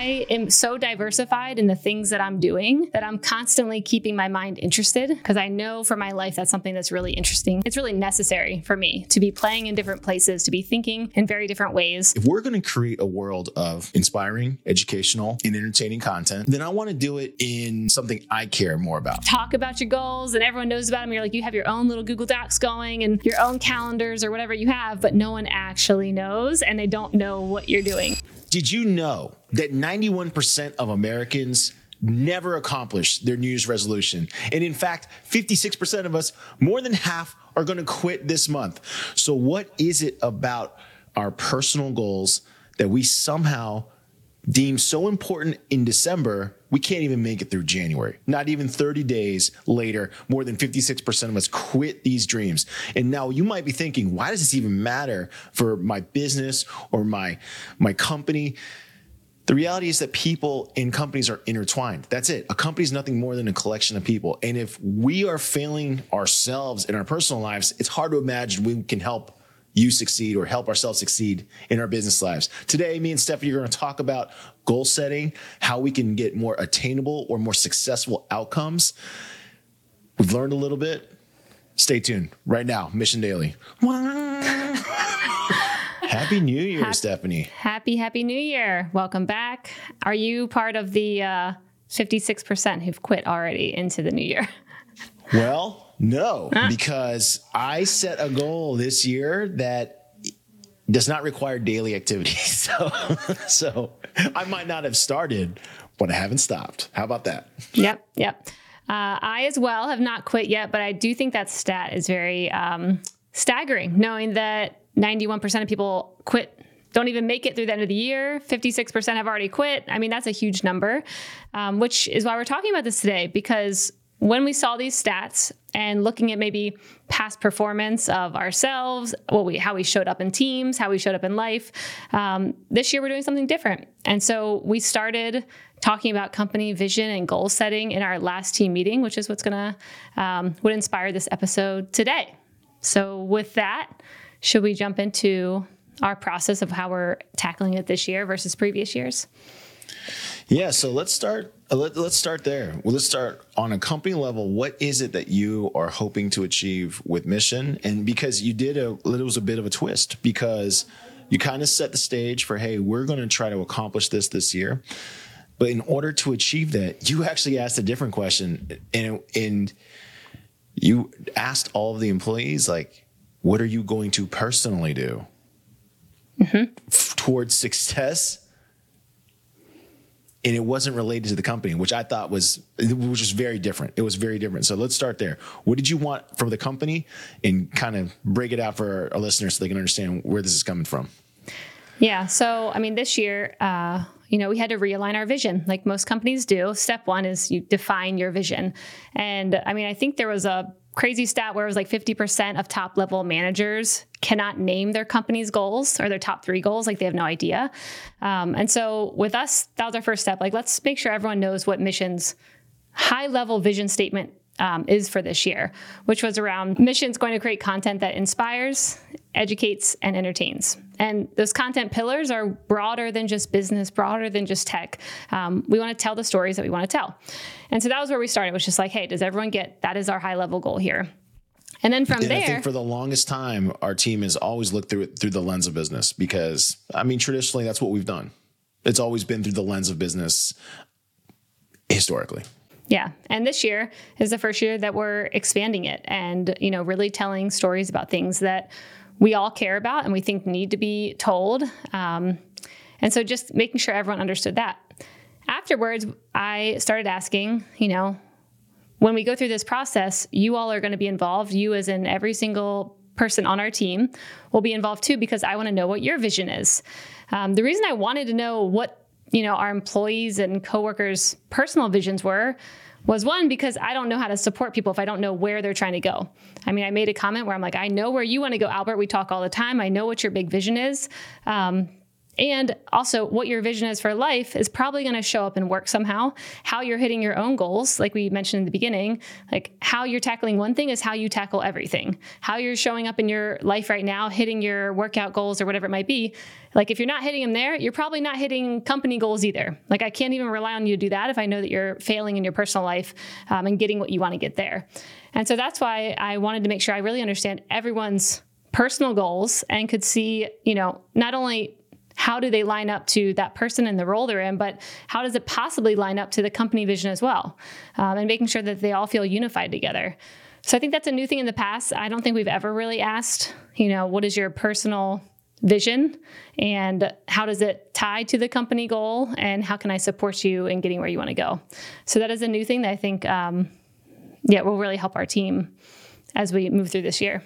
I am so diversified in the things that I'm doing that I'm constantly keeping my mind interested because I know for my life that's something that's really interesting. It's really necessary for me to be playing in different places, to be thinking in very different ways. If we're going to create a world of inspiring, educational, and entertaining content, then I want to do it in something I care more about. Talk about your goals and everyone knows about them. You're like, you have your own little Google Docs going and your own calendars or whatever you have, but no one actually knows and they don't know what you're doing. Did you know that 91% of Americans never accomplish their New Year's resolution? And in fact, 56% of us, more than half, are going to quit this month. So, what is it about our personal goals that we somehow deem so important in December, we can't even make it through January. Not even 30 days later, more than 56% of us quit these dreams. And now you might be thinking, why does this even matter for my business or my my company? The reality is that people and companies are intertwined. That's it. A company is nothing more than a collection of people. And if we are failing ourselves in our personal lives, it's hard to imagine we can help you succeed or help ourselves succeed in our business lives. Today, me and Stephanie are going to talk about goal setting, how we can get more attainable or more successful outcomes. We've learned a little bit. Stay tuned right now, Mission Daily. happy New Year, happy, Stephanie. Happy, happy New Year. Welcome back. Are you part of the uh, 56% who've quit already into the new year? Well, no, because I set a goal this year that does not require daily activity. So, so I might not have started, but I haven't stopped. How about that? Yep, yep. Uh, I as well have not quit yet, but I do think that stat is very um, staggering, knowing that 91% of people quit don't even make it through the end of the year. 56% have already quit. I mean, that's a huge number, um, which is why we're talking about this today, because when we saw these stats and looking at maybe past performance of ourselves, what we, how we showed up in teams, how we showed up in life, um, this year we're doing something different. And so we started talking about company vision and goal setting in our last team meeting, which is what's to um, would inspire this episode today. So with that, should we jump into our process of how we're tackling it this year versus previous years? Yeah, so let's start. Uh, let, us start there. Well, let's start on a company level. What is it that you are hoping to achieve with mission? And because you did a, it was a bit of a twist because you kind of set the stage for, hey, we're going to try to accomplish this this year. But in order to achieve that, you actually asked a different question, and and you asked all of the employees like, what are you going to personally do mm-hmm. towards success? And it wasn't related to the company, which I thought was which was very different. It was very different. So let's start there. What did you want from the company, and kind of break it out for our listeners so they can understand where this is coming from. Yeah. So I mean, this year, uh, you know, we had to realign our vision, like most companies do. Step one is you define your vision, and I mean, I think there was a crazy stat where it was like 50% of top level managers cannot name their company's goals or their top three goals like they have no idea. Um, and so with us that was our first step. Like let's make sure everyone knows what missions high level vision statement um, is for this year, which was around missions going to create content that inspires, educates, and entertains. And those content pillars are broader than just business, broader than just tech. Um, we want to tell the stories that we want to tell. And so that was where we started, was just like, hey, does everyone get that is our high level goal here? And then from and there, I think for the longest time, our team has always looked through it through the lens of business because, I mean, traditionally that's what we've done. It's always been through the lens of business historically. Yeah. And this year is the first year that we're expanding it and, you know, really telling stories about things that we all care about and we think need to be told. Um, and so just making sure everyone understood that. Afterwards, I started asking, you know, when we go through this process, you all are going to be involved. You, as in every single person on our team, will be involved too because I want to know what your vision is. Um, the reason I wanted to know what you know our employees and coworkers personal visions were was one because I don't know how to support people if I don't know where they're trying to go. I mean, I made a comment where I'm like, I know where you want to go, Albert. We talk all the time. I know what your big vision is. Um, and also what your vision is for life is probably going to show up in work somehow. How you're hitting your own goals, like we mentioned in the beginning, like how you're tackling one thing is how you tackle everything. How you're showing up in your life right now, hitting your workout goals or whatever it might be. Like if you're not hitting them there, you're probably not hitting company goals either. Like I can't even rely on you to do that if I know that you're failing in your personal life um, and getting what you want to get there. And so that's why I wanted to make sure I really understand everyone's personal goals and could see, you know, not only how do they line up to that person and the role they're in, but how does it possibly line up to the company vision as well? Um, and making sure that they all feel unified together. So I think that's a new thing in the past. I don't think we've ever really asked, you know, what is your personal vision and how does it tie to the company goal and how can I support you in getting where you want to go? So that is a new thing that I think, um, yeah, will really help our team as we move through this year.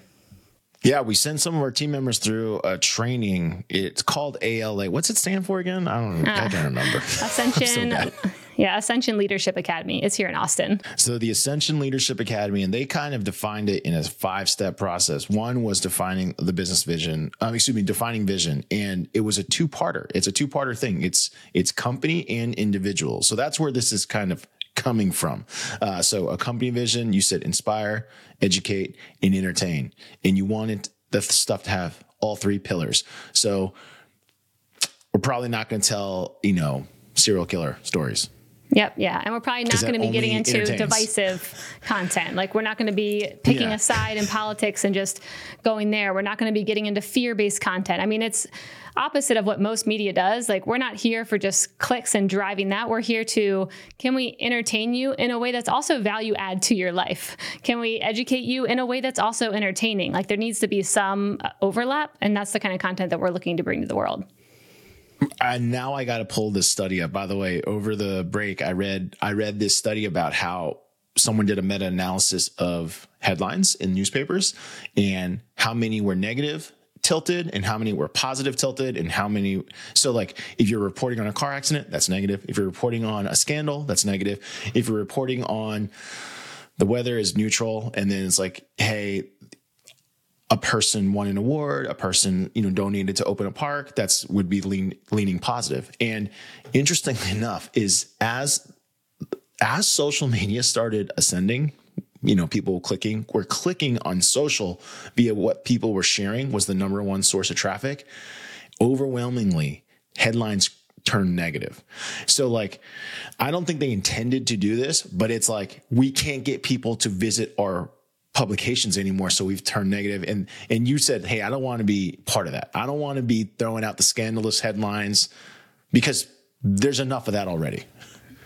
Yeah, we send some of our team members through a training. It's called ALA. What's it stand for again? I don't. Uh, I don't remember. Ascension. so yeah, Ascension Leadership Academy. It's here in Austin. So the Ascension Leadership Academy, and they kind of defined it in a five-step process. One was defining the business vision. Um, excuse me, defining vision, and it was a two-parter. It's a two-parter thing. It's it's company and individual. So that's where this is kind of coming from. Uh, so a company vision, you said inspire, educate, and entertain, and you wanted the stuff to have all three pillars. So we're probably not going to tell you know serial killer stories. Yep, yeah. And we're probably not going to be getting into divisive content. Like, we're not going to be picking yeah. a side in politics and just going there. We're not going to be getting into fear based content. I mean, it's opposite of what most media does. Like, we're not here for just clicks and driving that. We're here to can we entertain you in a way that's also value add to your life? Can we educate you in a way that's also entertaining? Like, there needs to be some overlap. And that's the kind of content that we're looking to bring to the world. And now I got to pull this study up. By the way, over the break, I read I read this study about how someone did a meta analysis of headlines in newspapers and how many were negative tilted and how many were positive tilted and how many so like if you're reporting on a car accident that's negative if you're reporting on a scandal that's negative if you're reporting on the weather is neutral and then it's like hey a person won an award, a person you know donated to open a park. That's would be lean, leaning positive. And interestingly enough, is as as social media started ascending, you know, people clicking, were clicking on social via what people were sharing was the number one source of traffic. Overwhelmingly, headlines turned negative. So like I don't think they intended to do this, but it's like we can't get people to visit our publications anymore so we've turned negative. And and you said hey i don't want to be part of that. I don't want to be throwing out the scandalous headlines because there's enough of that already.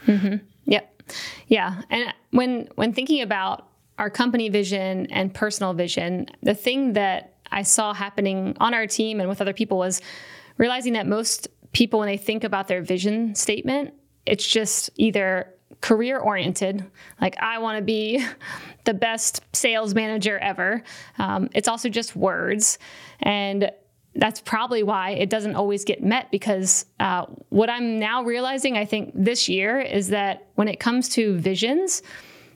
Mm-hmm. yep. Yeah. And when when thinking about our company vision and personal vision the thing that i saw happening on our team and with other people was realizing that most people when they think about their vision statement it's just either career oriented. Like, I want to be the best sales manager ever. Um, it's also just words. And that's probably why it doesn't always get met because uh, what I'm now realizing, I think, this year is that when it comes to visions,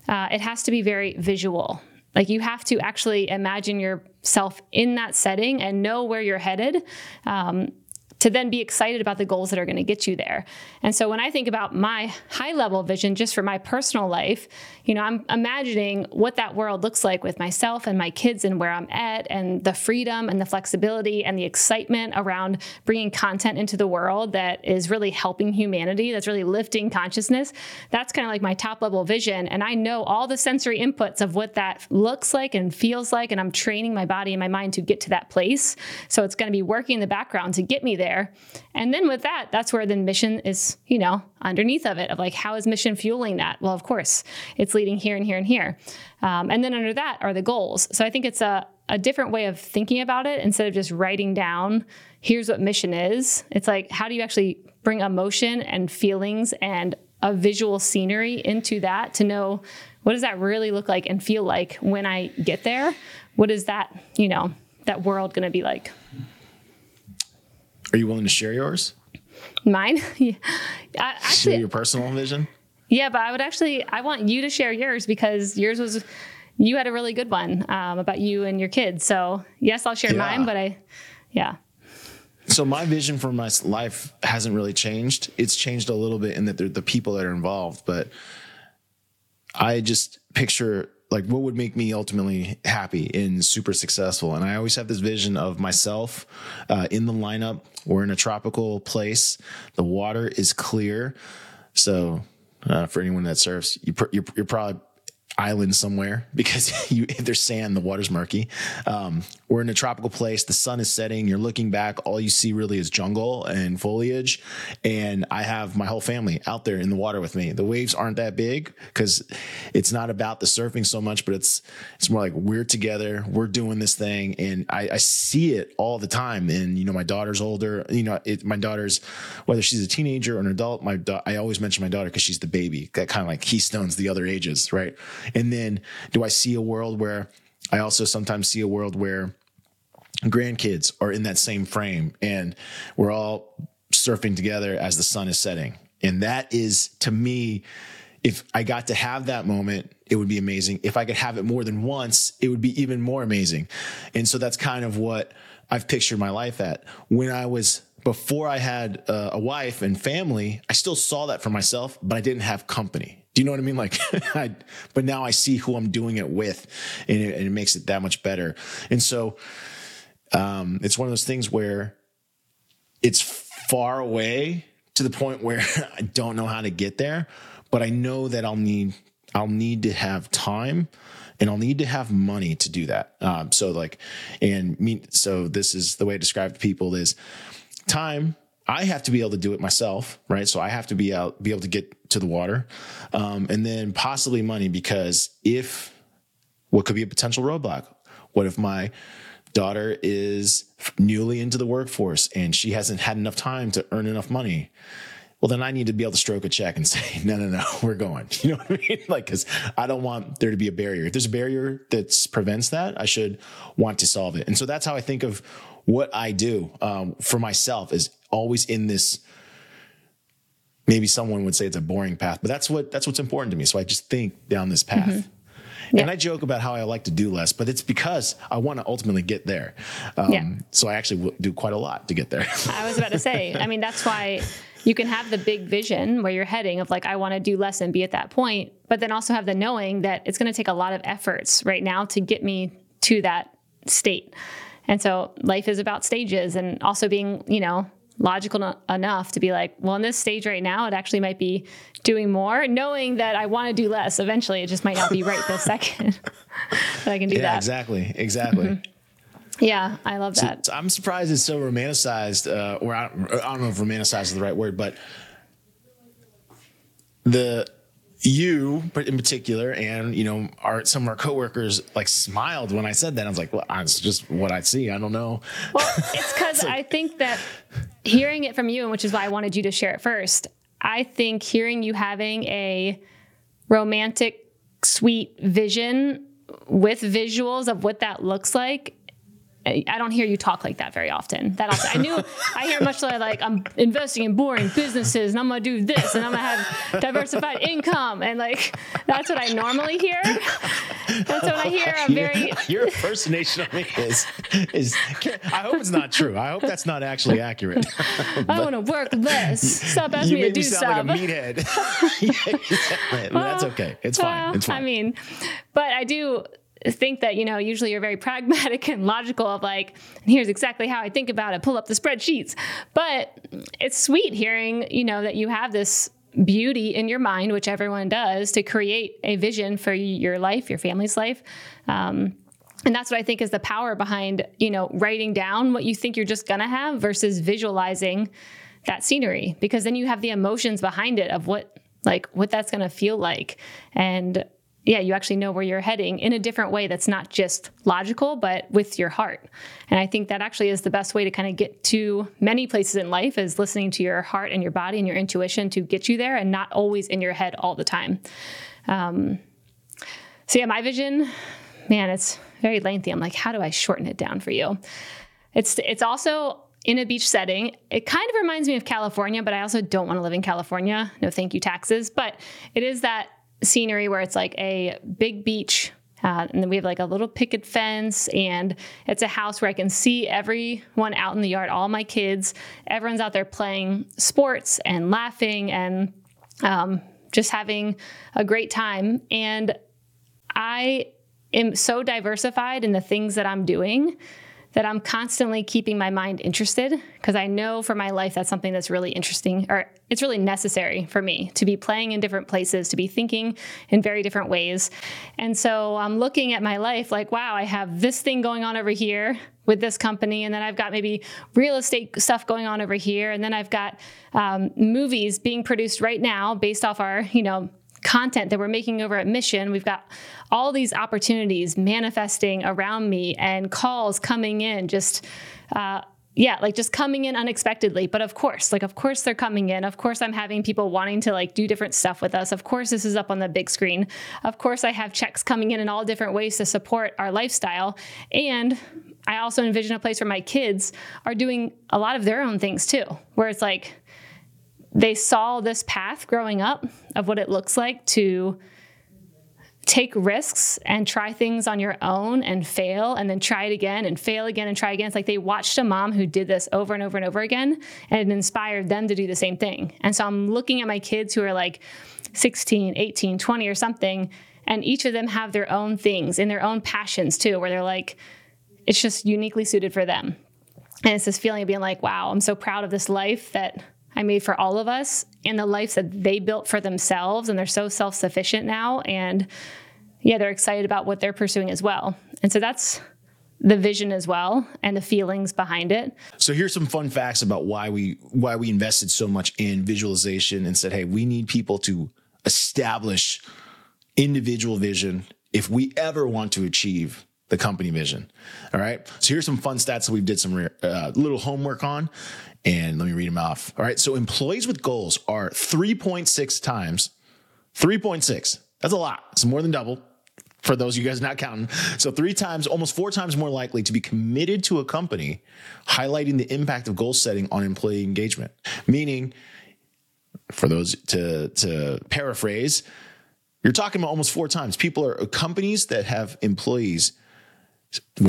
uh, it has to be very visual. Like you have to actually imagine yourself in that setting and know where you're headed. Um, to then be excited about the goals that are going to get you there. And so when I think about my high level vision just for my personal life, you know, I'm imagining what that world looks like with myself and my kids and where I'm at and the freedom and the flexibility and the excitement around bringing content into the world that is really helping humanity, that's really lifting consciousness. That's kind of like my top level vision. And I know all the sensory inputs of what that looks like and feels like. And I'm training my body and my mind to get to that place. So it's going to be working in the background to get me there there. And then with that, that's where the mission is, you know, underneath of it of like, how is mission fueling that? Well, of course, it's leading here and here and here. Um, and then under that are the goals. So I think it's a, a different way of thinking about it instead of just writing down, here's what mission is. It's like, how do you actually bring emotion and feelings and a visual scenery into that to know what does that really look like and feel like when I get there? What is that, you know, that world going to be like? Are you willing to share yours? Mine? yeah. I, actually, share your personal vision? Yeah, but I would actually, I want you to share yours because yours was, you had a really good one um, about you and your kids. So, yes, I'll share yeah. mine, but I, yeah. so my vision for my life hasn't really changed. It's changed a little bit in that the people that are involved, but I just picture like what would make me ultimately happy and super successful. And I always have this vision of myself uh, in the lineup. We're in a tropical place. The water is clear. So uh, for anyone that surfs, you pr- you're, you're probably island somewhere because you, if there's sand, the water's murky. Um, we're in a tropical place. The sun is setting. You're looking back. All you see really is jungle and foliage. And I have my whole family out there in the water with me. The waves aren't that big because it's not about the surfing so much, but it's it's more like we're together. We're doing this thing, and I, I see it all the time. And you know, my daughter's older. You know, it, my daughter's whether she's a teenager or an adult. My da- I always mention my daughter because she's the baby. That kind of like keystones the other ages, right? And then do I see a world where I also sometimes see a world where grandkids are in that same frame and we're all surfing together as the sun is setting. And that is to me, if I got to have that moment, it would be amazing. If I could have it more than once, it would be even more amazing. And so that's kind of what I've pictured my life at. When I was before I had uh, a wife and family, I still saw that for myself, but I didn't have company. Do you know what I mean? Like, I, but now I see who I'm doing it with, and it, and it makes it that much better. And so, um, it's one of those things where it's far away to the point where I don't know how to get there, but I know that I'll need I'll need to have time and I'll need to have money to do that. Um, so like, and me, so this is the way I describe to people is time I have to be able to do it myself, right? So I have to be out, be able to get to the water, um, and then possibly money because if what could be a potential roadblock, what if my daughter is newly into the workforce and she hasn't had enough time to earn enough money? Well, then I need to be able to stroke a check and say, no, no, no, we're going. You know what I mean? Like, cause I don't want there to be a barrier. If there's a barrier that prevents that, I should want to solve it. And so that's how I think of what I do um, for myself is always in this maybe someone would say it's a boring path but that's what that's what's important to me so i just think down this path mm-hmm. yeah. and i joke about how i like to do less but it's because i want to ultimately get there um, yeah. so i actually do quite a lot to get there i was about to say i mean that's why you can have the big vision where you're heading of like i want to do less and be at that point but then also have the knowing that it's going to take a lot of efforts right now to get me to that state and so life is about stages and also being you know logical enough to be like, well, in this stage right now, it actually might be doing more, knowing that I want to do less. Eventually, it just might not be right this second that I can do yeah, that. Exactly. Exactly. Mm-hmm. Yeah, I love that. So, I'm surprised it's so romanticized, uh, or I, I don't know if romanticized is the right word, but the you in particular and you know our some of our coworkers like smiled when i said that. I was like well it's just what i see. I don't know. Well it's because like, i think that hearing it from you and which is why i wanted you to share it first i think hearing you having a romantic sweet vision with visuals of what that looks like I don't hear you talk like that very often. That often. I knew I hear much like I'm investing in boring businesses and I'm gonna do this and I'm gonna have diversified income and like that's what I normally hear. That's what I hear. I'm very your impersonation of me is is I hope it's not true. I hope that's not actually accurate. I want to work less. Stop asking me to do sound Like a meathead. well, that's okay. It's fine. It's fine. I mean, but I do think that you know usually you're very pragmatic and logical of like here's exactly how i think about it pull up the spreadsheets. But it's sweet hearing you know that you have this beauty in your mind which everyone does to create a vision for your life your family's life. Um, and that's what i think is the power behind you know writing down what you think you're just gonna have versus visualizing that scenery. Because then you have the emotions behind it of what like what that's going to feel like. And yeah, you actually know where you're heading in a different way that's not just logical, but with your heart. And I think that actually is the best way to kind of get to many places in life is listening to your heart and your body and your intuition to get you there and not always in your head all the time. Um, so, yeah, my vision, man, it's very lengthy. I'm like, how do I shorten it down for you? It's, it's also in a beach setting. It kind of reminds me of California, but I also don't want to live in California. No, thank you, taxes. But it is that scenery where it's like a big beach Uh, and then we have like a little picket fence, and it's a house where I can see everyone out in the yard, all my kids. Everyone's out there playing sports and laughing and um, just having a great time. And I am so diversified in the things that I'm doing that I'm constantly keeping my mind interested because I know for my life that's something that's really interesting or it's really necessary for me to be playing in different places, to be thinking in very different ways. And so I'm looking at my life like, wow, I have this thing going on over here with this company, and then I've got maybe real estate stuff going on over here, and then I've got um, movies being produced right now based off our, you know, content that we're making over at Mission. We've got all these opportunities manifesting around me and calls coming in just. Uh, yeah, like just coming in unexpectedly. But of course, like, of course they're coming in. Of course, I'm having people wanting to like do different stuff with us. Of course, this is up on the big screen. Of course, I have checks coming in in all different ways to support our lifestyle. And I also envision a place where my kids are doing a lot of their own things too, where it's like, they saw this path growing up of what it looks like to take risks and try things on your own and fail and then try it again and fail again and try again. It's like they watched a mom who did this over and over and over again and it inspired them to do the same thing. And so I'm looking at my kids who are like 16, 18, 20 or something, and each of them have their own things and their own passions too, where they're like, it's just uniquely suited for them. And it's this feeling of being like, wow, I'm so proud of this life that I made for all of us and the lives that they built for themselves. And they're so self sufficient now. And yeah, they're excited about what they're pursuing as well. And so that's the vision as well and the feelings behind it. So here's some fun facts about why we why we invested so much in visualization and said, "Hey, we need people to establish individual vision if we ever want to achieve the company vision." All right? So here's some fun stats that we did some uh, little homework on and let me read them off. All right. So employees with goals are 3.6 times, 3.6. That's a lot. It's more than double for those of you guys not counting. So three times, almost four times more likely to be committed to a company, highlighting the impact of goal setting on employee engagement. Meaning, for those to, to paraphrase, you're talking about almost four times. People are companies that have employees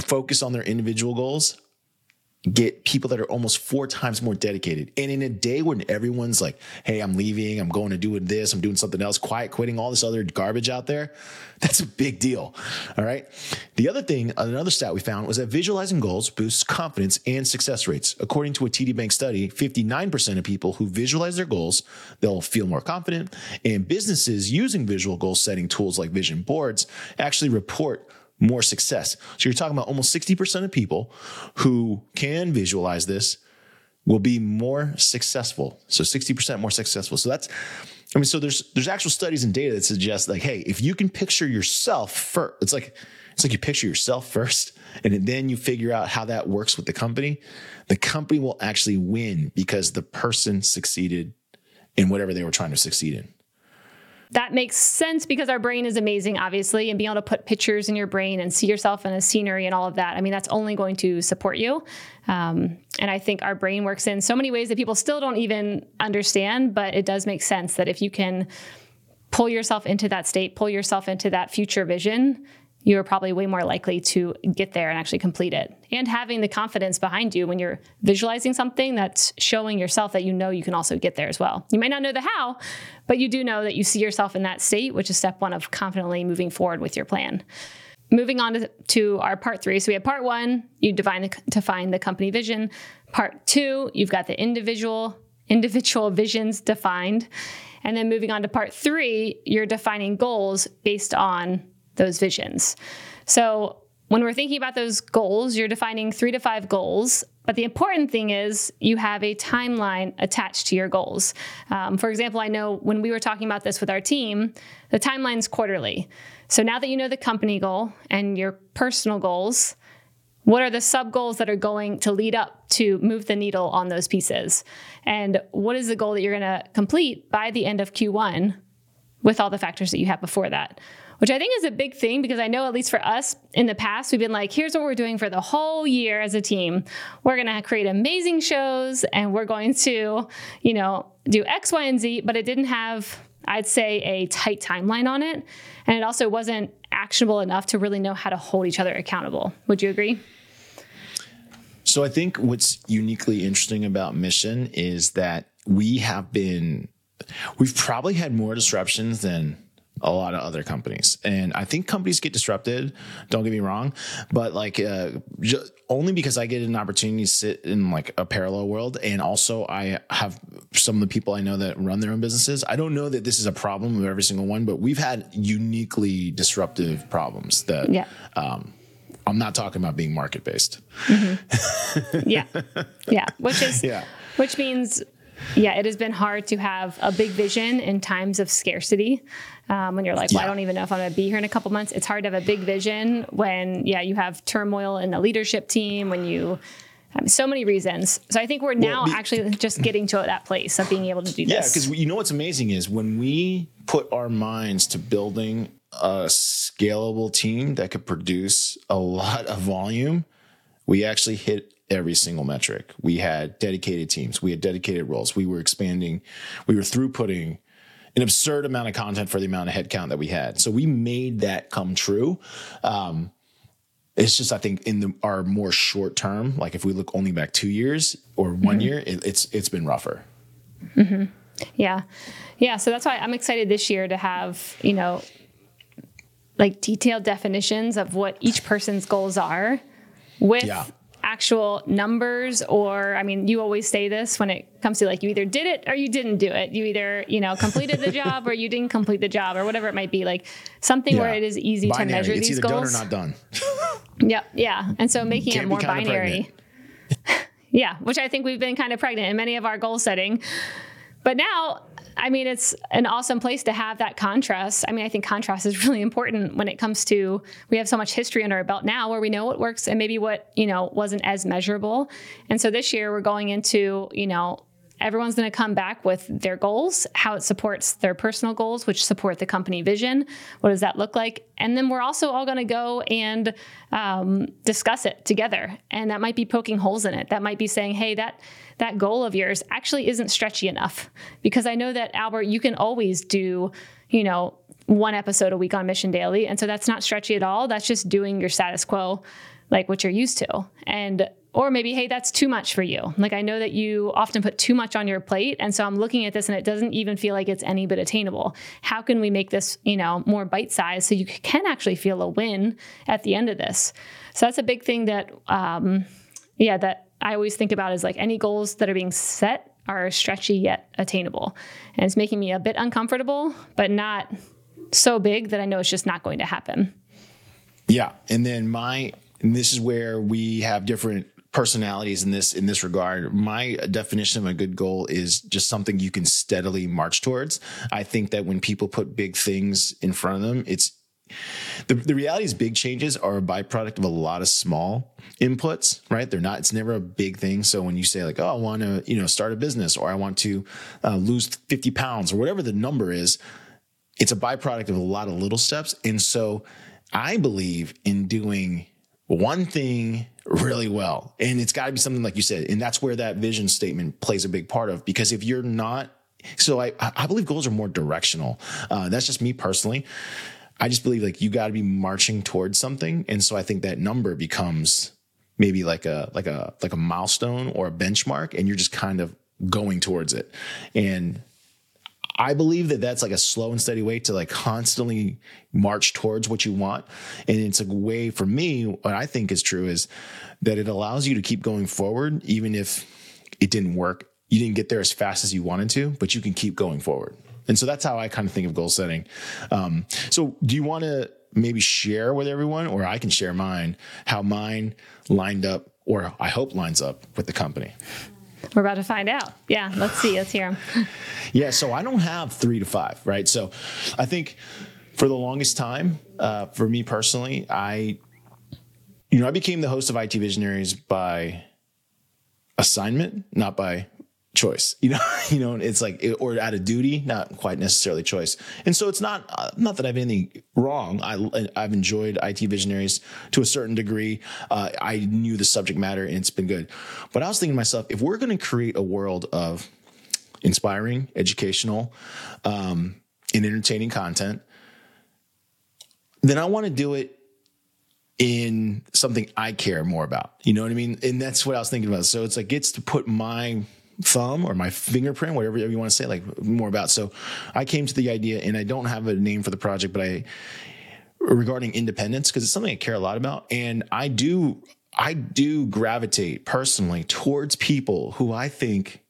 focus on their individual goals get people that are almost four times more dedicated. And in a day when everyone's like, hey, I'm leaving, I'm going to do this, I'm doing something else, quiet quitting, all this other garbage out there, that's a big deal. All right. The other thing, another stat we found was that visualizing goals boosts confidence and success rates. According to a TD Bank study, 59% of people who visualize their goals, they'll feel more confident. And businesses using visual goal setting tools like vision boards actually report more success. So you're talking about almost 60% of people who can visualize this will be more successful. So 60% more successful. So that's I mean so there's there's actual studies and data that suggest like hey, if you can picture yourself first, it's like it's like you picture yourself first and then you figure out how that works with the company, the company will actually win because the person succeeded in whatever they were trying to succeed in that makes sense because our brain is amazing, obviously, and being able to put pictures in your brain and see yourself in a scenery and all of that. I mean, that's only going to support you. Um, and I think our brain works in so many ways that people still don't even understand, but it does make sense that if you can pull yourself into that state, pull yourself into that future vision, you're probably way more likely to get there and actually complete it. And having the confidence behind you when you're visualizing something that's showing yourself that you know you can also get there as well. You might not know the how, but you do know that you see yourself in that state, which is step one of confidently moving forward with your plan. Moving on to, to our part three. So we have part one, you define the, define the company vision. Part two, you've got the individual individual visions defined. And then moving on to part three, you're defining goals based on those visions. So when we're thinking about those goals, you're defining three to five goals. But the important thing is you have a timeline attached to your goals. Um, for example, I know when we were talking about this with our team, the timeline's quarterly. So now that you know the company goal and your personal goals, what are the sub goals that are going to lead up to move the needle on those pieces? And what is the goal that you're going to complete by the end of Q1 with all the factors that you have before that? Which I think is a big thing because I know, at least for us in the past, we've been like, here's what we're doing for the whole year as a team. We're going to create amazing shows and we're going to, you know, do X, Y, and Z, but it didn't have, I'd say, a tight timeline on it. And it also wasn't actionable enough to really know how to hold each other accountable. Would you agree? So I think what's uniquely interesting about Mission is that we have been, we've probably had more disruptions than a lot of other companies. And I think companies get disrupted. Don't get me wrong, but like uh, just, only because I get an opportunity to sit in like a parallel world, and also I have some of the people I know that run their own businesses. I don't know that this is a problem of every single one, but we've had uniquely disruptive problems that. Yeah. Um, I'm not talking about being market based. Mm-hmm. yeah. Yeah. Which is, Yeah. which means, yeah, it has been hard to have a big vision in times of scarcity. Um, when you're like, well, I don't even know if I'm going to be here in a couple months. It's hard to have a big vision when, yeah, you have turmoil in the leadership team, when you, um, so many reasons. So I think we're now be- actually just getting to that place of being able to do Yeah, this. Yeah, because you know what's amazing is when we put our minds to building a scalable team that could produce a lot of volume, we actually hit every single metric. We had dedicated teams, we had dedicated roles, we were expanding, we were throughputting an absurd amount of content for the amount of headcount that we had. So we made that come true. Um, it's just I think in the our more short term, like if we look only back two years or one year, it, it's it's been rougher. Yeah. Yeah. So that's why I'm excited this year to have, you know, like detailed definitions of what each person's goals are with Yeah. Actual numbers or I mean, you always say this when it comes to like you either did it or you didn't do it. You either, you know, completed the job or you didn't complete the job or whatever it might be. Like something where it is easy to measure it's these either goals. done or not done. Yep. Yeah. And so making it more binary. yeah. Which I think we've been kind of pregnant in many of our goal setting. But now, I mean, it's an awesome place to have that contrast. I mean, I think contrast is really important when it comes to we have so much history under our belt now where we know what works and maybe what, you know, wasn't as measurable. And so this year we're going into, you know, everyone's going to come back with their goals, how it supports their personal goals, which support the company vision. What does that look like? And then we're also all going to go and um, discuss it together. And that might be poking holes in it. That might be saying, hey, that that goal of yours actually isn't stretchy enough. Because I know that Albert, you can always do, you know, one episode a week on Mission Daily. And so that's not stretchy at all. That's just doing your status quo, like what you're used to. And or maybe, hey, that's too much for you. Like I know that you often put too much on your plate. And so I'm looking at this and it doesn't even feel like it's any bit attainable. How can we make this, you know, more bite-sized so you can actually feel a win at the end of this? So that's a big thing that um, yeah, that I always think about is like any goals that are being set are stretchy yet attainable. And it's making me a bit uncomfortable, but not so big that I know it's just not going to happen. Yeah, and then my and this is where we have different personalities in this in this regard. My definition of a good goal is just something you can steadily march towards. I think that when people put big things in front of them, it's the, the reality is big changes are a byproduct of a lot of small inputs, right? They're not, it's never a big thing. So when you say like, oh, I want to, you know, start a business or I want to uh, lose 50 pounds or whatever the number is, it's a byproduct of a lot of little steps. And so I believe in doing one thing really well. And it's got to be something like you said. And that's where that vision statement plays a big part of because if you're not, so I, I believe goals are more directional. Uh, that's just me personally. I just believe like you got to be marching towards something. And so I think that number becomes maybe like a, like a, like a milestone or a benchmark and you're just kind of going towards it. And I believe that that's like a slow and steady way to like constantly march towards what you want. And it's a way for me, what I think is true is that it allows you to keep going forward, even if it didn't work. You didn't get there as fast as you wanted to, but you can keep going forward. And so that's how I kind of think of goal setting. Um, so do you want to maybe share with everyone, or I can share mine, how mine lined up, or I hope lines up with the company? We're about to find out. Yeah, let's see. Let's hear them. Yeah, so I don't have three to five, right? So I think for the longest time, uh, for me personally, I, you know, I became the host of IT Visionaries by assignment, not by choice. You know, you know, it's like or out of duty, not quite necessarily choice. And so it's not uh, not that I have anything wrong. I I've enjoyed IT Visionaries to a certain degree. Uh, I knew the subject matter, and it's been good. But I was thinking to myself, if we're going to create a world of inspiring, educational, um, and entertaining content. then I want to do it in something I care more about. You know what I mean? And that's what I was thinking about. So it's like gets to put my thumb or my fingerprint, whatever you want to say, like more about. So I came to the idea, and I don't have a name for the project, but I regarding independence because it's something I care a lot about, and I do I do gravitate personally towards people who I think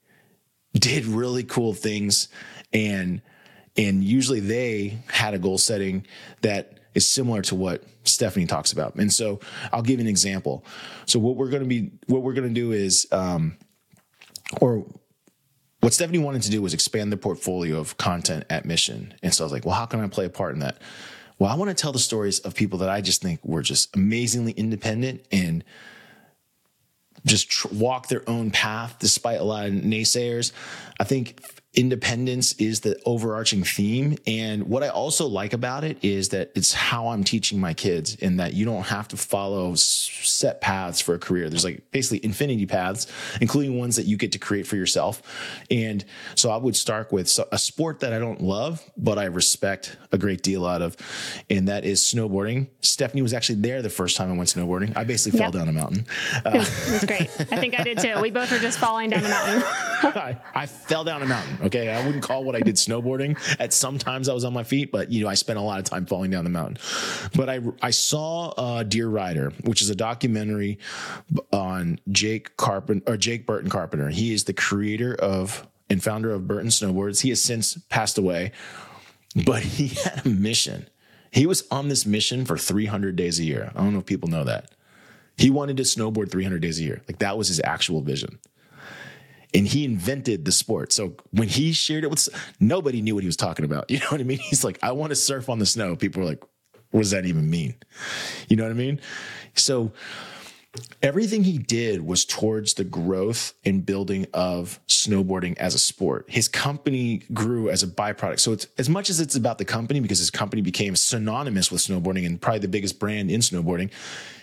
did really cool things and and usually they had a goal setting that is similar to what Stephanie talks about. And so I'll give you an example. So what we're going to be, what we're going to do is, um, or what Stephanie wanted to do was expand the portfolio of content at Mission. And so I was like, well, how can I play a part in that? Well, I want to tell the stories of people that I just think were just amazingly independent and just tr- walk their own path despite a lot of naysayers. I think independence is the overarching theme. And what I also like about it is that it's how I'm teaching my kids in that you don't have to follow set paths for a career. There's like basically infinity paths, including ones that you get to create for yourself. And so I would start with a sport that I don't love, but I respect a great deal out of, and that is snowboarding. Stephanie was actually there the first time I went snowboarding. I basically fell down a mountain. Uh, it was great. I think I did too. We both were just falling down a mountain. I, I fell down a mountain. Okay. I wouldn't call what I did snowboarding. At some times I was on my feet, but you know, I spent a lot of time falling down the mountain. But I, I saw uh, Dear Rider, which is a documentary on Jake Carpenter or Jake Burton Carpenter. He is the creator of and founder of Burton Snowboards. He has since passed away, but he had a mission. He was on this mission for 300 days a year. I don't know if people know that. He wanted to snowboard 300 days a year. Like that was his actual vision and he invented the sport. So when he shared it with nobody knew what he was talking about. You know what I mean? He's like, I want to surf on the snow. People were like, what does that even mean? You know what I mean? So everything he did was towards the growth and building of snowboarding as a sport. His company grew as a byproduct. So it's as much as it's about the company because his company became synonymous with snowboarding and probably the biggest brand in snowboarding.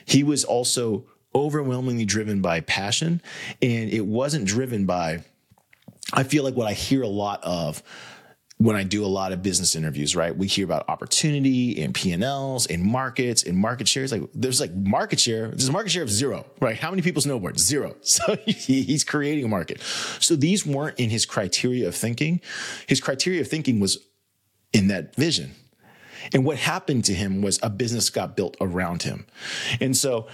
He was also overwhelmingly driven by passion and it wasn't driven by I feel like what I hear a lot of when I do a lot of business interviews, right? We hear about opportunity and P&Ls and markets and market shares. Like there's like market share. There's a market share of zero, right? How many people snowboard? Zero. So he's creating a market. So these weren't in his criteria of thinking. His criteria of thinking was in that vision. And what happened to him was a business got built around him. And so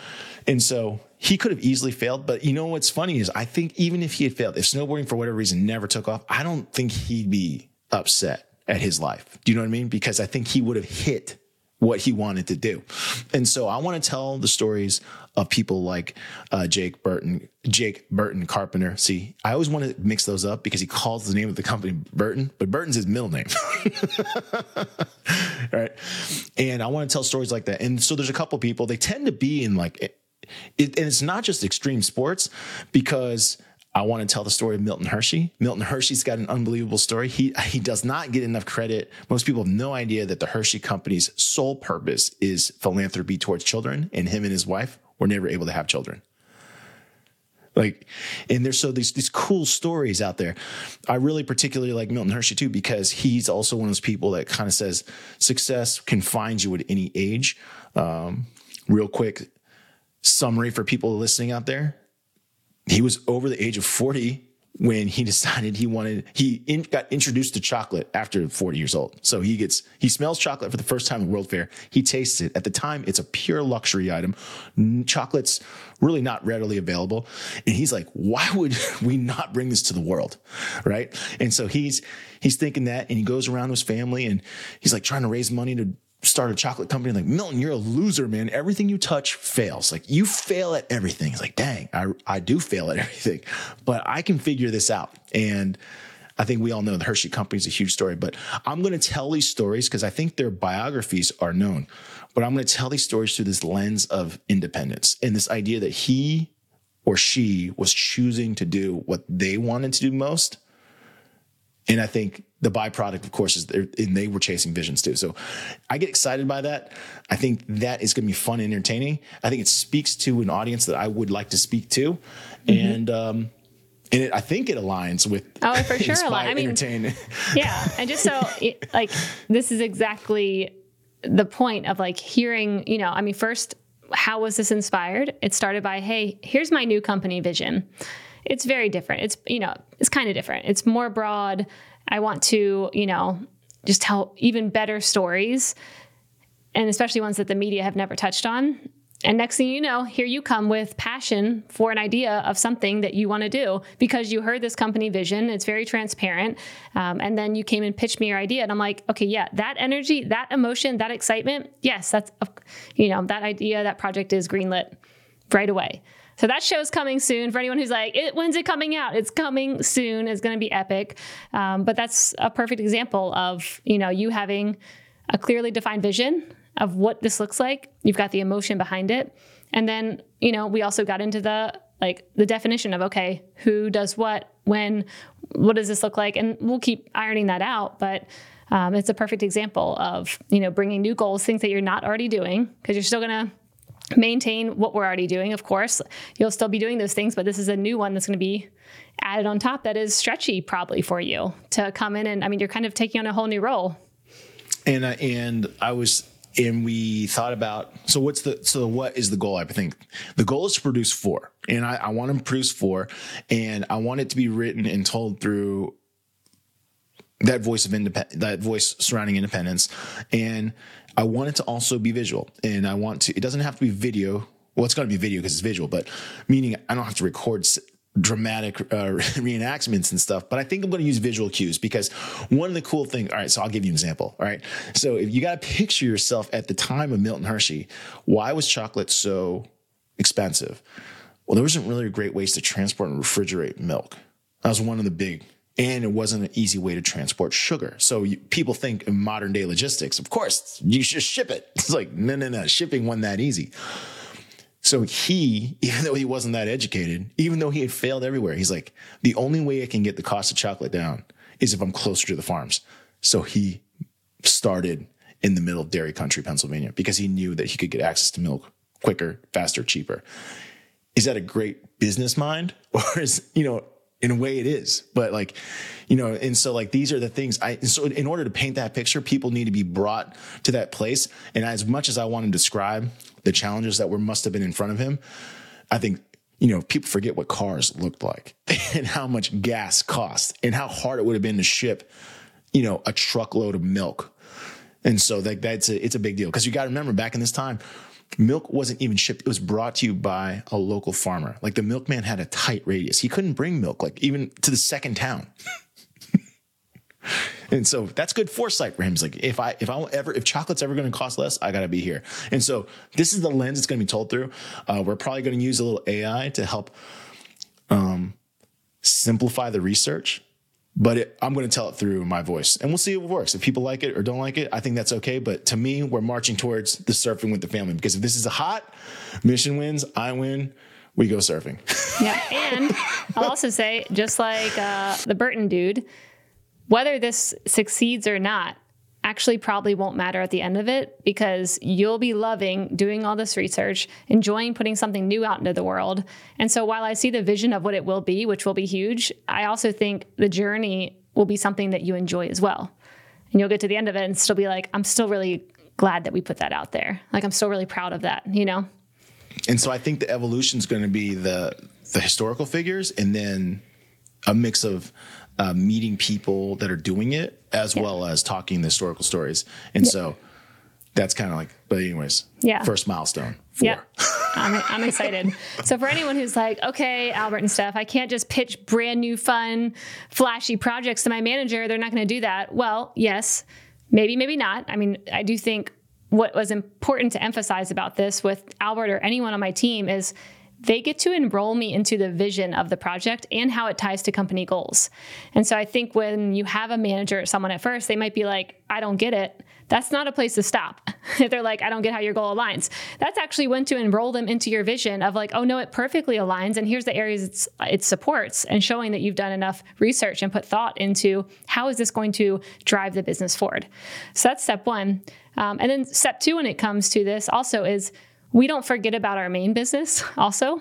and so he could have easily failed. But you know what's funny is I think even if he had failed, if snowboarding for whatever reason never took off, I don't think he'd be upset at his life. Do you know what I mean? Because I think he would have hit what he wanted to do. And so I want to tell the stories of people like uh, Jake Burton, Jake Burton Carpenter. See, I always want to mix those up because he calls the name of the company Burton, but Burton's his middle name. right. And I want to tell stories like that. And so there's a couple people, they tend to be in like it, and it's not just extreme sports because I want to tell the story of Milton Hershey. Milton Hershey's got an unbelievable story. He he does not get enough credit. Most people have no idea that the Hershey company's sole purpose is philanthropy towards children, and him and his wife were never able to have children. Like, and there's so these these cool stories out there. I really particularly like Milton Hershey too because he's also one of those people that kind of says success can find you at any age. Um, real quick, summary for people listening out there. He was over the age of 40 when he decided he wanted he in, got introduced to chocolate after 40 years old. So he gets he smells chocolate for the first time at world fair. He tastes it. At the time it's a pure luxury item. Chocolate's really not readily available. And he's like why would we not bring this to the world? Right? And so he's he's thinking that and he goes around with his family and he's like trying to raise money to start a chocolate company. Like, Milton, you're a loser, man. Everything you touch fails. Like, you fail at everything. It's like, dang, I, I do fail at everything, but I can figure this out. And I think we all know the Hershey company is a huge story, but I'm going to tell these stories because I think their biographies are known. But I'm going to tell these stories through this lens of independence and this idea that he or she was choosing to do what they wanted to do most. And I think the byproduct, of course, is and they were chasing visions too. So I get excited by that. I think that is going to be fun and entertaining. I think it speaks to an audience that I would like to speak to, mm-hmm. and um, and it, I think it aligns with oh for sure. I mean, yeah, and just so it, like this is exactly the point of like hearing, you know, I mean, first, how was this inspired? It started by, hey, here's my new company vision. It's very different. It's, you know, it's kind of different. It's more broad. I want to, you know, just tell even better stories and especially ones that the media have never touched on. And next thing you know, here you come with passion for an idea of something that you want to do because you heard this company vision. It's very transparent. Um, and then you came and pitched me your idea. And I'm like, okay, yeah, that energy, that emotion, that excitement, yes, that's, you know, that idea, that project is greenlit right away. So that show's coming soon. For anyone who's like, it, when's it coming out? It's coming soon. It's going to be epic. Um, but that's a perfect example of, you know, you having a clearly defined vision of what this looks like. You've got the emotion behind it. And then, you know, we also got into the like the definition of okay, who does what, when, what does this look like? And we'll keep ironing that out, but um, it's a perfect example of, you know, bringing new goals, things that you're not already doing, because you're still going to maintain what we're already doing, of course. You'll still be doing those things, but this is a new one that's going to be added on top that is stretchy probably for you to come in and I mean you're kind of taking on a whole new role. And uh, and I was and we thought about so what's the so what is the goal i think the goal is to produce four and i, I want to produce four and i want it to be written and told through that voice of independence that voice surrounding independence and i want it to also be visual and i want to it doesn't have to be video well it's going to be video because it's visual but meaning i don't have to record dramatic uh, reenactments and stuff, but I think I'm going to use visual cues because one of the cool things, all right, so I'll give you an example. All right. So if you got to picture yourself at the time of Milton Hershey, why was chocolate so expensive? Well, there wasn't really a great ways to transport and refrigerate milk. That was one of the big, and it wasn't an easy way to transport sugar. So you, people think in modern day logistics, of course, you should ship it. It's like, no, no, no, shipping wasn't that easy. So he, even though he wasn't that educated, even though he had failed everywhere, he's like, the only way I can get the cost of chocolate down is if I'm closer to the farms. So he started in the middle of dairy country, Pennsylvania, because he knew that he could get access to milk quicker, faster, cheaper. Is that a great business mind? Or is, you know, in a way it is. But like you know and so like these are the things i so in order to paint that picture people need to be brought to that place. And as much as i want to describe the challenges that were must have been in front of him i think you know people forget what cars looked like and how much gas cost and how hard it would have been to ship you know a truckload of milk. And so that that's a, it's a big deal. Because you got to remember back in this time milk wasn't even shipped. It was brought to you by a local farmer. Like the milkman had a tight radius. He couldn't bring milk, like even to the second town. and so that's good foresight for him. He's like, if I, if I ever, if chocolate's ever going to cost less, I got to be here. And so this is the lens it's going to be told through. Uh, we're probably going to use a little AI to help, um, simplify the research but it, I'm going to tell it through my voice and we'll see if it works. If people like it or don't like it, I think that's okay. But to me, we're marching towards the surfing with the family because if this is a hot mission wins, I win, we go surfing. yeah. And I'll also say, just like uh, the Burton dude, whether this succeeds or not, actually probably won't matter at the end of it because you'll be loving doing all this research, enjoying putting something new out into the world. And so while I see the vision of what it will be, which will be huge, I also think the journey will be something that you enjoy as well. And you'll get to the end of it and still be like, I'm still really glad that we put that out there. Like I'm still really proud of that, you know? And so I think the evolution is going to be the the historical figures and then a mix of uh, meeting people that are doing it as yeah. well as talking the historical stories. And yeah. so that's kind of like, but anyways, yeah. first milestone. Four. Yeah. I'm, I'm excited. So for anyone who's like, okay, Albert and Steph, I can't just pitch brand new, fun, flashy projects to my manager. They're not going to do that. Well, yes, maybe, maybe not. I mean, I do think what was important to emphasize about this with Albert or anyone on my team is they get to enroll me into the vision of the project and how it ties to company goals. And so I think when you have a manager or someone at first, they might be like, I don't get it. That's not a place to stop. if they're like, I don't get how your goal aligns. That's actually when to enroll them into your vision of like, oh no, it perfectly aligns. And here's the areas it supports and showing that you've done enough research and put thought into how is this going to drive the business forward. So that's step one. Um, and then step two, when it comes to this, also is we don't forget about our main business also.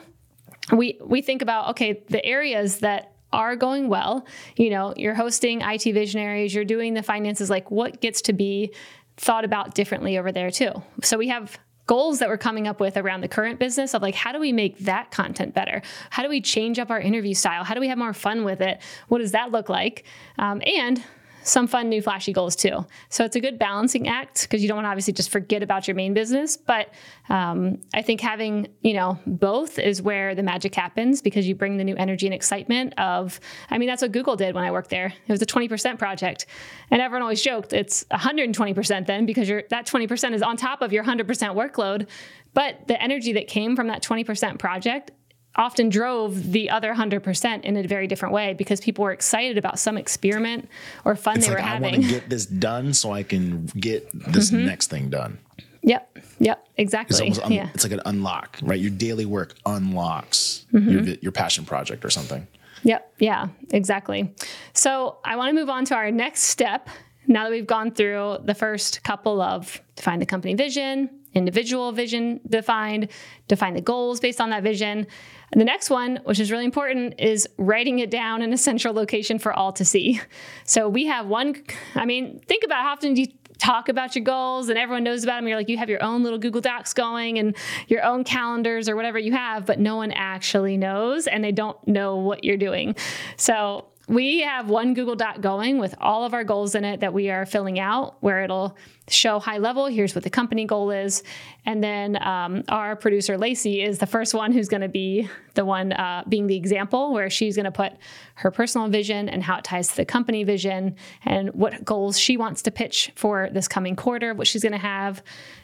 We we think about okay, the areas that are going well, you know, you're hosting IT visionaries, you're doing the finances like what gets to be thought about differently over there too. So we have goals that we're coming up with around the current business of like how do we make that content better how do we change up our interview style how do we have more fun with it what does that look like um, and some fun new flashy goals too. So it's a good balancing act because you don't want to obviously just forget about your main business. But um, I think having you know both is where the magic happens because you bring the new energy and excitement of. I mean that's what Google did when I worked there. It was a 20% project, and everyone always joked it's 120% then because you that 20% is on top of your 100% workload. But the energy that came from that 20% project often drove the other 100% in a very different way because people were excited about some experiment or fun it's they like, were I having. want to get this done so I can get this Mm-hmm. next thing done. Yep. Yep. Exactly. It's almost yeah. it's like an unlock, right? Your daily work unlocks Mm-hmm. your your passion project or something. Yep. Yeah, exactly. So I want to move on to our next step. Now that we've gone through the first couple of define the company vision, individual vision defined, define the goals based on that vision. The next one, which is really important, is writing it down in a central location for all to see. So we have one, I mean, think about how often do you talk about your goals and everyone knows about them. You're like, you have your own little Google Docs going and your own calendars or whatever you have, but no one actually knows and they don't know what you're doing. So we have one Google Doc going with all of our goals in it that we are filling out, where it'll show high level. Here's what the company goal is, and then um, our producer Lacey is the first one who's going to be the one uh, being the example, where she's going to put her personal vision and how it ties to the company vision, and what goals she wants to pitch for this coming quarter, what she's going to have,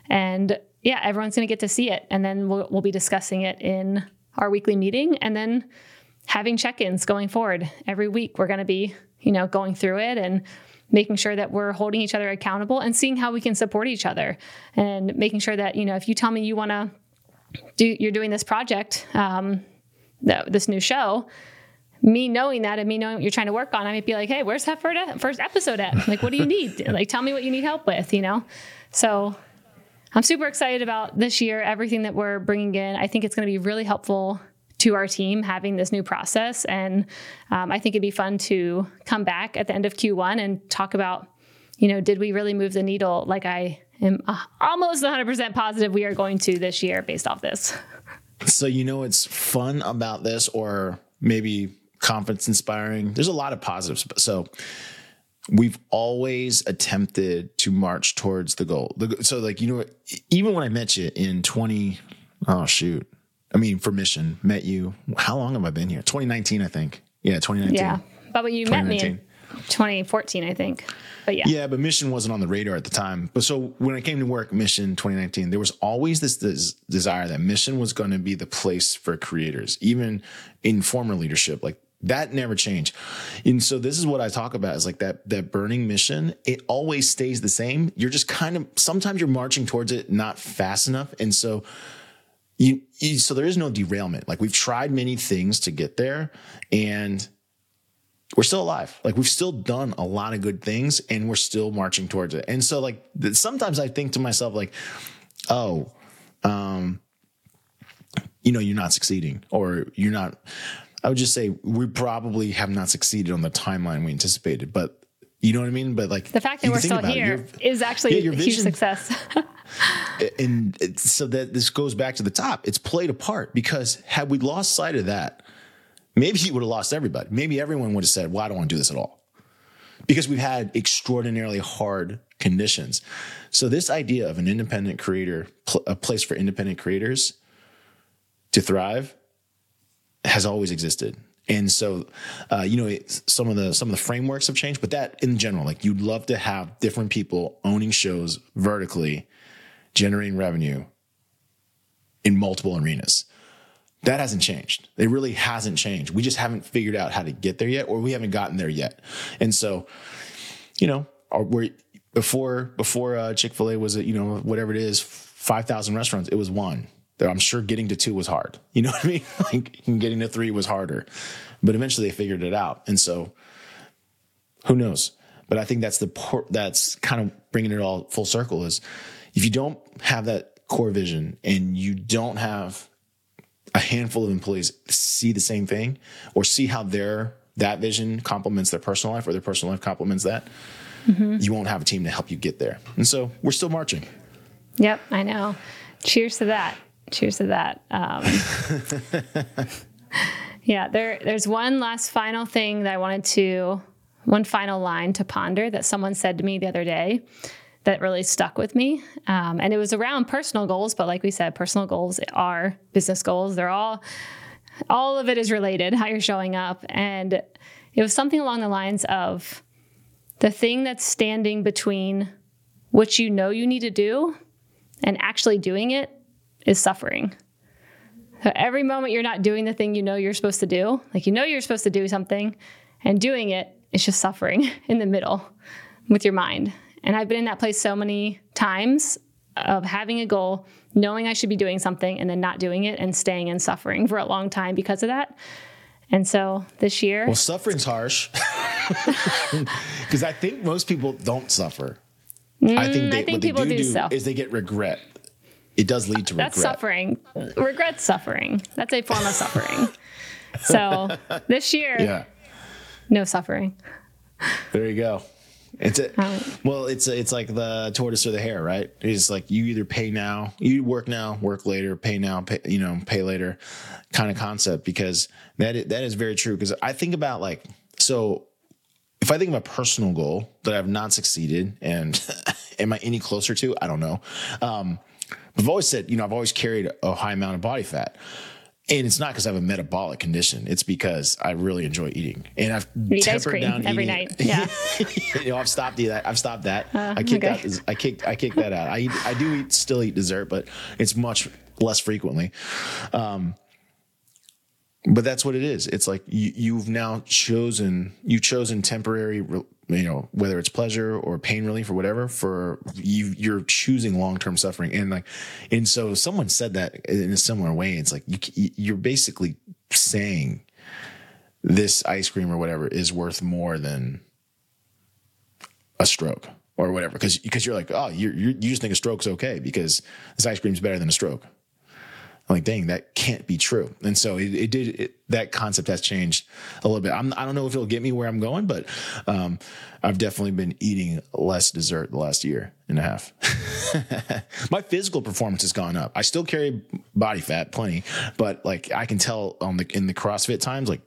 and yeah, everyone's going to get to see it, and then we'll, we'll be discussing it in our weekly meeting, and then having check-ins going forward. Every week we're going to be you know going through it and making sure that we're holding each other accountable and seeing how we can support each other and making sure that you know if you tell me you want to do you're doing this project um, th- this new show me knowing that and me knowing what you're trying to work on i might be like hey where's that first first episode at? Like what do you need? Like tell me what you need help with you know? So i'm super excited about this year everything that we're bringing in. I think it's going to be really helpful to our team having this new process. And um, I think it'd be fun to come back at the end of Q1 and talk about, you know, did we really move the needle like I am almost 100% positive we are going to this year based off this. So you know it's fun about this, or maybe confidence inspiring. There's a lot of positives. So we've always attempted to march towards the goal. So like you know, even when I met you in 20, oh shoot, I mean for mission met you. How long have I been here? 2019, I think. Yeah, 2019. Yeah. But when you met me in 2014, I think. But yeah. Yeah, but Mission wasn't on the radar at the time. But so when I came to work Mission 2019, there was always this, this desire that Mission was going to be the place for creators, even in former leadership. Like that never changed. And so this is what I talk about is like that that burning mission, it always stays the same. You're just kind of sometimes you're marching towards it not fast enough. And so you, you so there is no derailment. Like we've tried many things to get there and we're still alive. Like we've still done a lot of good things and we're still marching towards it. And so like sometimes I think to myself like, oh, um, you know, you're not succeeding or you're not, I would just say we probably have not succeeded on the timeline we anticipated, but you know what I mean? But like The fact that we're still it, here your- is actually yeah, a huge success. and so that this goes back to the top. It's played a part because had we lost sight of that, maybe you would have lost everybody. Maybe everyone would have said, "Well, I don't want to do this at all," because we've had extraordinarily hard conditions. So this idea of an independent creator, a place for independent creators to thrive, has always existed. And so, uh, you know, some of the some of the frameworks have changed, but that in general, like you'd love to have different people owning shows vertically generating revenue in multiple arenas. That hasn't changed. It really hasn't changed. We just haven't figured out how to get there yet, or we haven't gotten there yet. And so, you know, we're before before uh, Chick Fil A was you know whatever it is, five thousand restaurants. It was one. I'm sure getting to two was hard. You know what I mean? Like getting to three was harder, but eventually they figured it out. And so, who knows? But I think that's the por- that's kind of bringing it all full circle. Is if you don't have that core vision and you don't have a handful of employees see the same thing or see how their that vision complements their personal life or their personal life complements that mm-hmm. you won't have a team to help you get there. And so we're still marching. Yep, I know. Cheers to that. Cheers to that. Um, yeah, there. There's one last final thing that I wanted to, one final line to ponder that someone said to me the other day that really stuck with me. Um, and it was around personal goals, but like we said, personal goals are business goals. They're all, all of it is related, how you're showing up. And it was something along the lines of the thing that's standing between what you know you need to do and actually doing it is suffering. So every moment you're not doing the thing you know you're supposed to do, like you know you're supposed to do something, and doing it, it is just suffering in the middle with your mind. And I've been in that place so many times of having a goal, knowing I should be doing something, and then not doing it and staying in suffering for a long time because of that. And so this year. Well, suffering's harsh. Because I think most people don't suffer. Mm, I think, they, I think people do, do, do is they get regret. It does lead to regret. That's suffering. Regret suffering. That's a form of suffering. So this year, yeah. no suffering. There you go. It's a, well, it's a, it's like the tortoise or the hare, right? It's like you either pay now, you work now, work later, pay now, pay, you know, pay later, kind of concept. Because that is, that is very true. Because I think about like so, if I think of a personal goal that I've not succeeded, and am I any closer to? I don't know. Um, I've always said, you know, I've always carried a high amount of body fat. And it's not because I have a metabolic condition. It's because I really enjoy eating, and I've Eat tempered down every eating. night. Yeah, you know, I've stopped that. I've stopped that. Uh, I kicked okay. that. I kicked. I kicked that out. I eat, I do eat still eat dessert, but it's much less frequently. Um, but that's what it is. It's like you, you've now chosen. You've chosen temporary you know whether it's pleasure or pain relief or whatever for you you're choosing long-term suffering. And like and so someone said that in a similar way. It's like you you're basically saying this ice cream or whatever is worth more than a stroke or whatever. Because because you're like oh you you just think a stroke's okay because this ice cream's better than a stroke I'm like, dang, that can't be true. And so it, it did, it, that concept has changed a little bit. I'm, I do not know if it'll get me where I'm going, but um, I've definitely been eating less dessert the last year and a half. My physical performance has gone up. I still carry body fat, plenty, but like I can tell on the, in the CrossFit times, like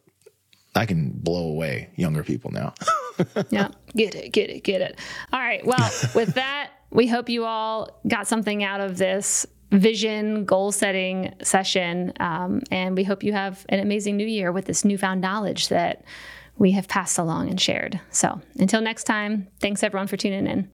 I can blow away younger people now. yeah, get it, get it, get it. All right. Well, with that, we hope you all got something out of this vision goal setting session. Um, and we hope you have an amazing new year with this newfound knowledge that we have passed along and shared. So until next time, thanks everyone for tuning in.